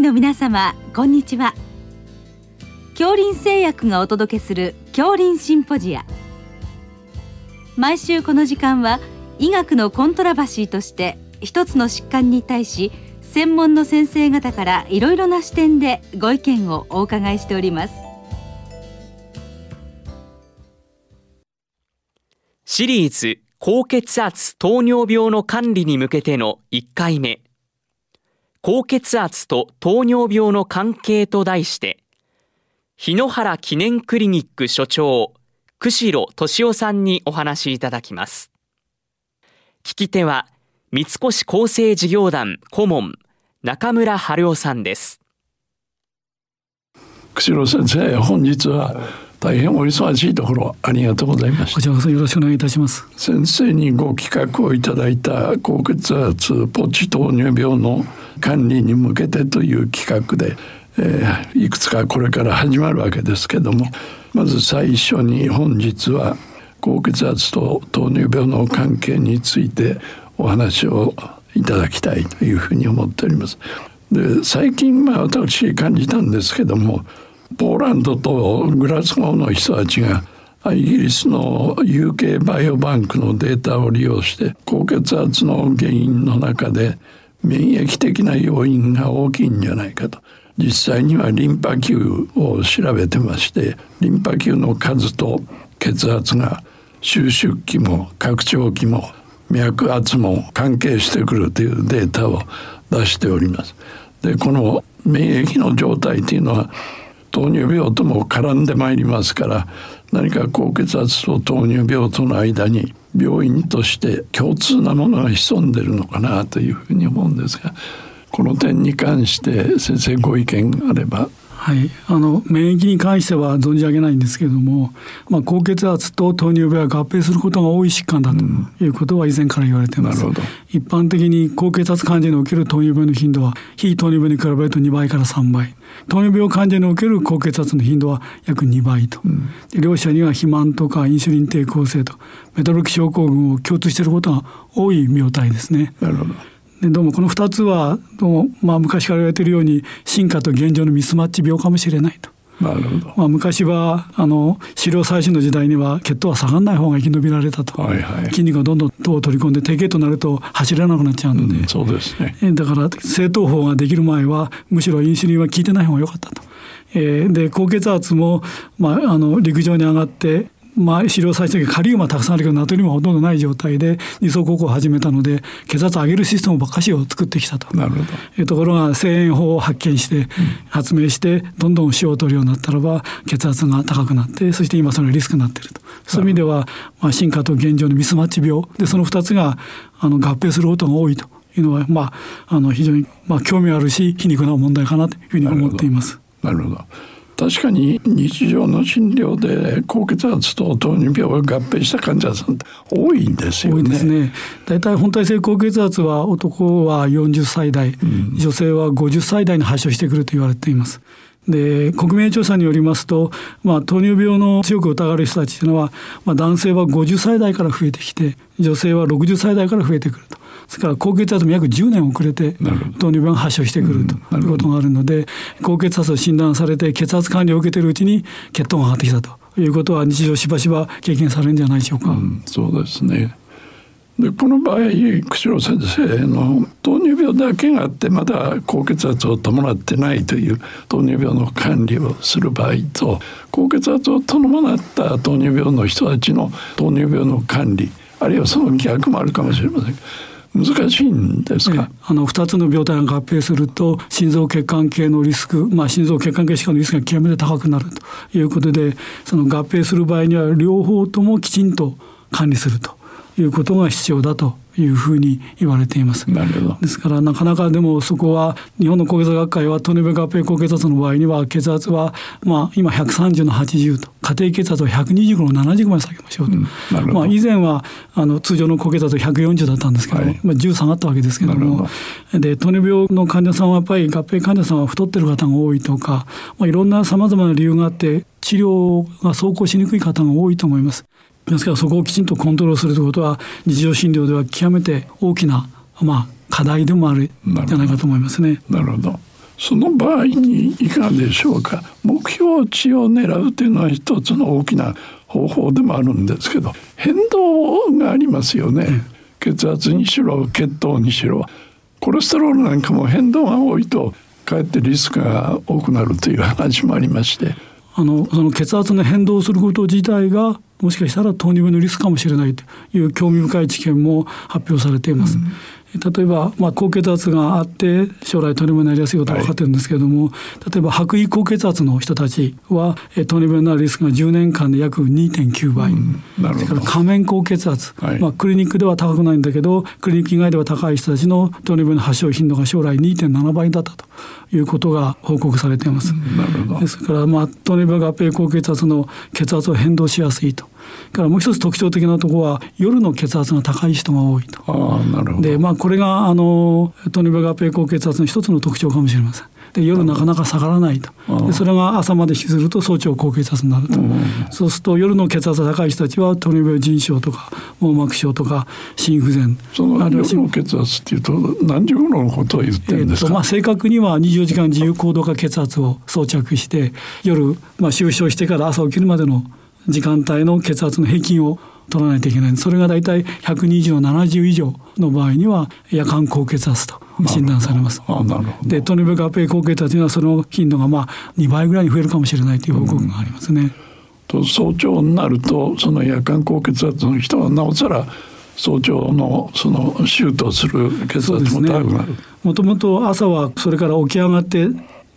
医の皆様こんにちは。恐林製薬がお届けする恐林シンポジア。毎週この時間は医学のコントラバシーとして一つの疾患に対し専門の先生方からいろいろな視点でご意見をお伺いしております。シリーズ高血圧糖尿病の管理に向けての1回目。高血圧と糖尿病の関係と題して日野原記念クリニック所長釧路敏夫さんにお話しいただきます。聞き手は三越厚生事業団顧問中村春夫さんです。釧路先生本日は大変お忙しいところありがとうございましこちらこそよろしくお願いいたします先生にご企画をいただいた高血圧ポチ糖尿病の管理に向けてという企画で、えー、いくつかこれから始まるわけですけどもまず最初に本日は高血圧と糖尿病の関係についてお話をいただきたいというふうに思っております。で最近まあ私感じたんですけどもポーランドとグラスゴーの人たちがイギリスの UK バイオバンクのデータを利用して高血圧の原因の中で免疫的な要因が大きいんじゃないかと実際にはリンパ球を調べてましてリンパ球の数と血圧が収縮期も拡張期も脈圧も関係してくるというデータを出しております。でこの免疫の状態というのは糖尿病とも絡んでまいりますから何か高血圧と糖尿病との間に病院として共通なものが潜んでるのかなというふうに思うんですがこの点に関して先生ご意見があればはい、あの免疫に関しては存じ上げないんですけれども、まあ、高血圧と糖尿病は合併することが多い疾患だということは以前から言われています、うん、一般的に高血圧患者における糖尿病の頻度は非糖尿病に比べると2倍から3倍。糖尿病患者における高血圧の頻度は約2倍と、うん、両者には肥満とかインシュリン抵抗性とメタボリック症候群を共通していることが多い病態ですね。なるほどでどうもこの2つはどうも、まあ、昔から言われているように進化と現状のミスマッチ病かもしれないと。なるほど。まあ、昔はあの狩猟採取の時代には血糖は下がらない方が生き延びられたと、はいはい、筋肉がどんどん糖を取り込んで低血糖になると走れなくなっちゃうので、うん、そうですね、だから正統法ができる前はむしろインシュリンは効いてない方が良かったと。えー、で高血圧も、まあ、あの陸上に上がってまあ、飼料採取カリウムはたくさんあるけどナトリウムはほとんどない状態で二層高校を始めたので血圧を上げるシステムばっかしを作ってきたと。なるほどえところが声援法を発見して、発明してどんどん塩を取るようになったらば血圧が高くなってそして今そのリスクになっていると。そういう意味では、まあ、進化と現状のミスマッチ病でその2つがあの合併することが多いというのは、まあ、あの非常に、まあ、興味あるし皮肉な問題かなというふうに思っています。なるほど確かに日常の診療で高血圧と糖尿病が合併した患者さんって多いんですよね。多いですね。大体本体性高血圧は男は40歳代、うん、女性は50歳代に発症してくると言われています。で国名調査によりますと、まあ、糖尿病の強く疑われる人たちというのは、まあ、男性は50歳代から増えてきて女性は60歳代から増えてくると。それから高血圧も約10年遅れて糖尿病が発症してくるということがあるので、高血圧を診断されて血圧管理を受けているうちに血糖が上がってきたということは日常しばしば経験されるんじゃないでしょうか。うん、そうですねでこの場合釧路先生の糖尿病だけがあってまだ高血圧を伴ってないという糖尿病の管理をする場合と高血圧を伴った糖尿病の人たちの糖尿病の管理あるいはその逆もあるかもしれません。難しいんですか、あの2つの病態が合併すると心臓血管系のリスク、まあ、心臓血管系疾患のリスクが極めて高くなるということでその合併する場合には両方ともきちんと管理すると。いうことが必要だというふうに言われています。ですからなかなかでもそこは日本の高血圧学会は糖尿病合併高血圧の場合には血圧はまあ今130の80と家庭血圧は125の75まで下げましょうと、うん、まあ以前はあの通常の高血圧140だったんですけど、はい、まあ10下がったわけですけども。で糖尿病の患者さんはやっぱり合併患者さんは太ってる方が多いとか、まあ、いろんなさまざまな理由があって治療が走行しにくい方が多いと思います。ですからそこをきちんとコントロールするということは日常診療では極めて大きな、まあ、課題でもあるんじゃないかと思いますね。なるほど。その場合にいかがでしょうか？目標値を狙うというのは一つの大きな方法でもあるんですけど変動がありますよね、うん、血圧にしろ血糖にしろ。コレステロールなんかも変動が多いとかえってリスクが多くなるという話もありましてあのその血圧の変動すること自体がもしかしたら糖尿病のリスクかもしれないという興味深い知見も発表されています。うん例えば、まあ、高血圧があって将来糖尿病になりやすいことが分かってるんですけれども、はい、例えば白衣高血圧の人たちは糖尿病になるリスクが10年間で約2.9倍、うん、それから仮面高血圧、はい、まあ、クリニックでは高くないんだけどクリニック以外では高い人たちの糖尿病の発症頻度が将来2.7倍だったということが報告されています。ですから、まあ、糖尿病合併高血圧の血圧は変動しやすいと。からもう一つ特徴的なところは夜の血圧が高い人が多いと。あなるほど。でまあこれがあの糖尿病合併高血圧の一つの特徴かもしれません。で夜なかなか下がらないと。でそれが朝まで引きずると早朝高血圧になると、そうすると夜の血圧が高い人たちは糖尿病腎症とか網膜症とか心不全。その夜の血圧っていうと何時頃のことを言ってるんですか、えー、まあ、正確には24時間自由行動化血圧を装着して夜、まあ、就床してから朝起きるまでの時間帯の血圧の平均を取らないといけないそれが大体120の70以上の場合には夜間高血圧と診断されます。で糖尿病合併高血圧にはその頻度がまあ2倍ぐらいに増えるかもしれないという報告がありますね。と早朝になるとその夜間高血圧の人はなおさら早朝のそのシュートする血圧も高くなる。もともと朝はそれから起き上がって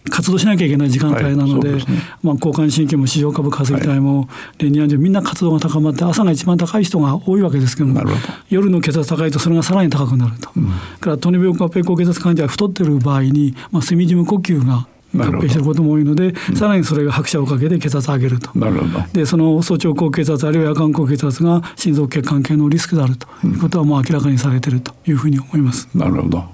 活動しなきゃいけない時間帯なのではいでね、まあ、交感神経も視床下部下垂体もレニアンジみんな活動が高まって朝が一番高い人が多いわけですけども夜の血圧高いとそれがさらに高くなると、うん、から糖尿病合併高血圧患者が太ってる場合に、まあ、セミジム呼吸が合併していることも多いので、うん、さらにそれが拍車をかけて血圧を上げると。でその早朝高血圧あるいは夜間高血圧が心臓血管系のリスクであるということはもう明らかにされているというふうに思います。なるほど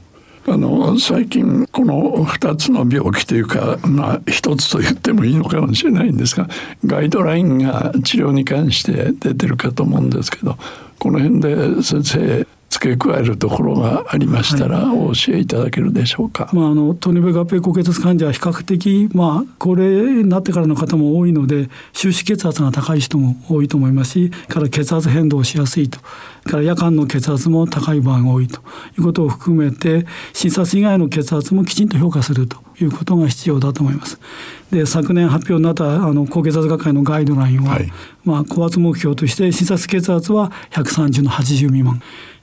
あの最近この2つの病気というかまあ1つと言ってもいいのかもしれないんですがガイドラインが治療に関して出てるかと思うんですけどこの辺で先生付け加えるところがありましたら、お教えいただけるでしょうか。まあ、あの糖尿病合併高血圧患者は比較的、まあ、高齢になってからの方も多いので終止血圧が高い人も多いと思いますしから血圧変動しやすいとから夜間の血圧も高い場合が多いということを含めて診察以外の血圧もきちんと評価するということが必要だと思います。で昨年発表になったあの高血圧学会のガイドラインは、はい、まあ、高圧目標として診察血圧は130の80未満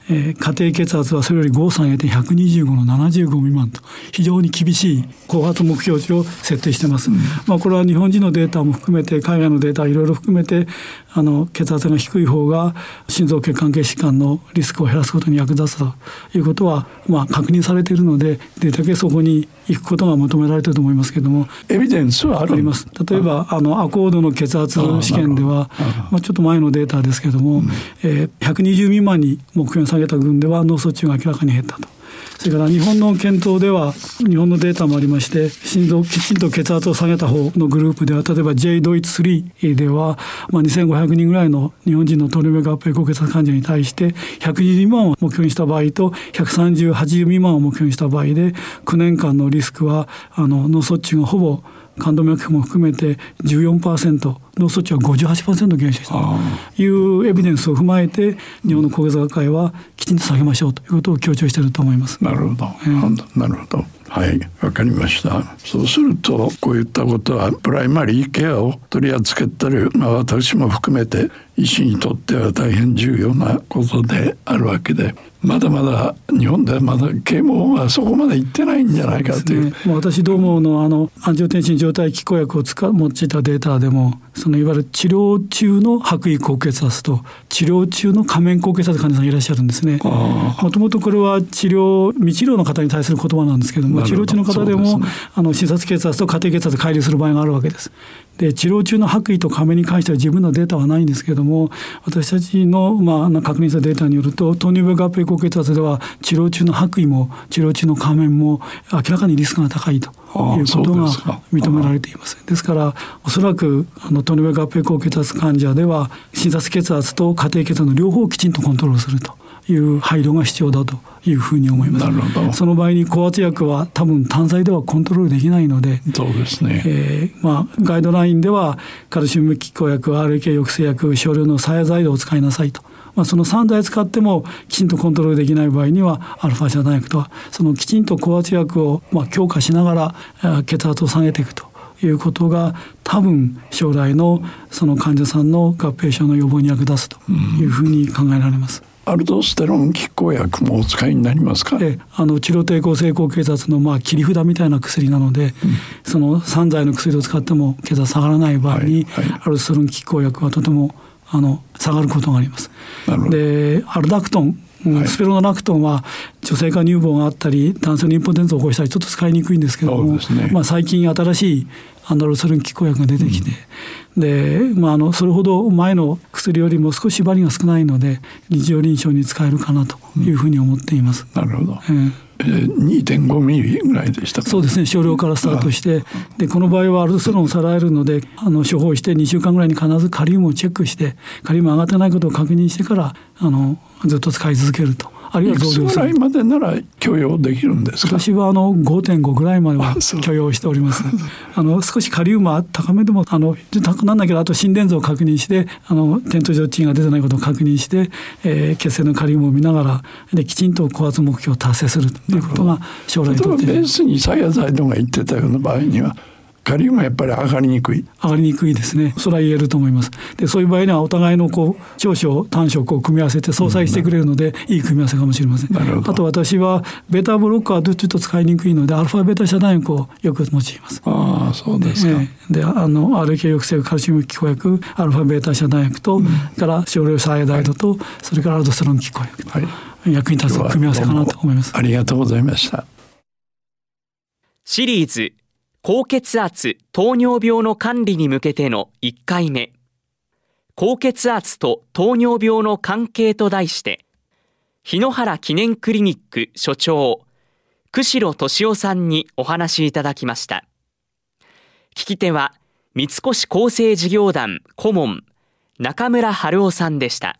えー、家庭血圧はそれより5下げて125の75未満と非常に厳しい高発目標値を設定してます、うん、まあ、これは日本人のデータも含めて海外のデータいろいろ含めてあの血圧が低い方が心臓血管系疾患のリスクを減らすことに役立つということは、まあ、確認されているのでできるだけそこに行くことが求められていると思いますけれどもエビデンスはあります例えばあ。のアコードの血圧試験ではまあ、ちょっと前のデータですけれども、うん、えー、120未満に目標に下げた群では脳卒中が明らかに減ったと。それから日本の検討では日本のデータもありまして心臓きちんと血圧を下げた方のグループでは例えば J ドイツ3では、まあ、2500人ぐらいの日本人の糖尿病合併高血圧患者に対して120未満を目標にした場合と13080未満を目標にした場合で9年間のリスクはあの脳卒中がほぼ冠動脈も含めて14%脳卒中は58%減少したというエビデンスを踏まえて日本の高血圧学会はきちんと下げましょうということを強調していると思います。なるほど、えー、なるほど。はいわかりました。そうするとこういったことはプライマリーケアを取り扱ったり、まあ、私も含めて医師にとっては大変重要なことであるわけでまだまだ日本ではまだ啓蒙はそこまでいってないんじゃないかという。うね、私どうものあの安城天心状態気候薬を使用いたデータでもそのいわゆる治療中の白衣高血圧と治療中の仮面高血圧患者さんいらっしゃるんですね。もともとこれは治療未治療の方に対する言葉なんですけども治療中の方でも、ね、あの診察血圧と家庭血圧乖離する場合があるわけです。で治療中の白衣と仮面に関しては十分なデータはないんですけれども私たちの、まあ、確認したデータによると糖尿病合併高血圧では治療中の白衣も治療中の仮面も明らかにリスクが高いということが認められています。ですからおそらくあの糖尿病合併高血圧患者では診察血圧と家庭血圧の両方をきちんとコントロールするという配慮が必要だというふうに思います。なるほどその場合に高圧薬は多分単剤ではコントロールできないので、そうですね。えーまあ、ガイドラインではカルシウム拮抗薬 RK 抑制薬少量のサヤザイドを使いなさいと。まあ、その3剤使ってもきちんとコントロールできない場合にはアルファ遮断薬とはそのきちんと高圧薬をまあ強化しながら血圧を下げていくということが多分将来のその患者さんの合併症の予防に役立つというふうに考えられます。アルドステロン拮抗薬もお使いになりますか？であの治療抵抗性高血圧のまあ切り札みたいな薬なので、その3剤の薬を使っても血圧下がらない場合に、はいはい。アルドステロン拮抗薬はとてもあの下がることがあります。でアルダクトンスペロナラクトンは女性化乳房があったり男性のインポテンツを起こしたりちょっと使いにくいんですけども、ね。まあ、最近新しいアンダロステロン拮抗薬が出てきて、で、まあ、あのそれほど前の薬よりも少し針が少ないので日常臨床に使えるかなというふうに思っています。なるほど。えーえー、2.5ミリぐらいでしたか。そうですね。少量からスタートしてでこの場合はアルドステロンをさらえるのであの処方して2週間ぐらいに必ずカリウムをチェックしてカリウム上がってないことを確認してからあのずっと使い続けるとあるいは増量するぐらいまでなら許容できるんですか。私はあの5.5ぐらいまでは許容しております。あの少しカリウムは高めでもあの高くなんだけどあと心電図を確認してあの点と上値が出てないことを確認して、えー血清のカリウムを見ながらできちんと高圧目標を達成するということが将来にとってースにサヤザイドが言ってたような場合にはカリウムはやっぱり上がりにくい。上がりにくいですね。それは言えると思います。で、そういう場合にはお互いのこう長所短所をこう組み合わせて相殺してくれるので、いい組み合わせかもしれません。なるほどあと私はベータブロッカーとちょっと使いにくいので、アルファベータ遮断薬をよく用います。ああそうですか。ええであの RK 抑制カルシウム拮抗薬アルファベータ遮断薬と、から少量サイダイドと、それからアルドステロン拮抗薬と、はい。役に立つ組み合わせかなと思いますあ。りがとうございました。シリーズ高血圧糖尿病の管理に向けての1回目。高血圧と糖尿病の関係と題して日野原記念クリニック所長釧路俊夫さんにお話いただきました。聞き手は三越厚生事業団顧問中村春夫さんでした。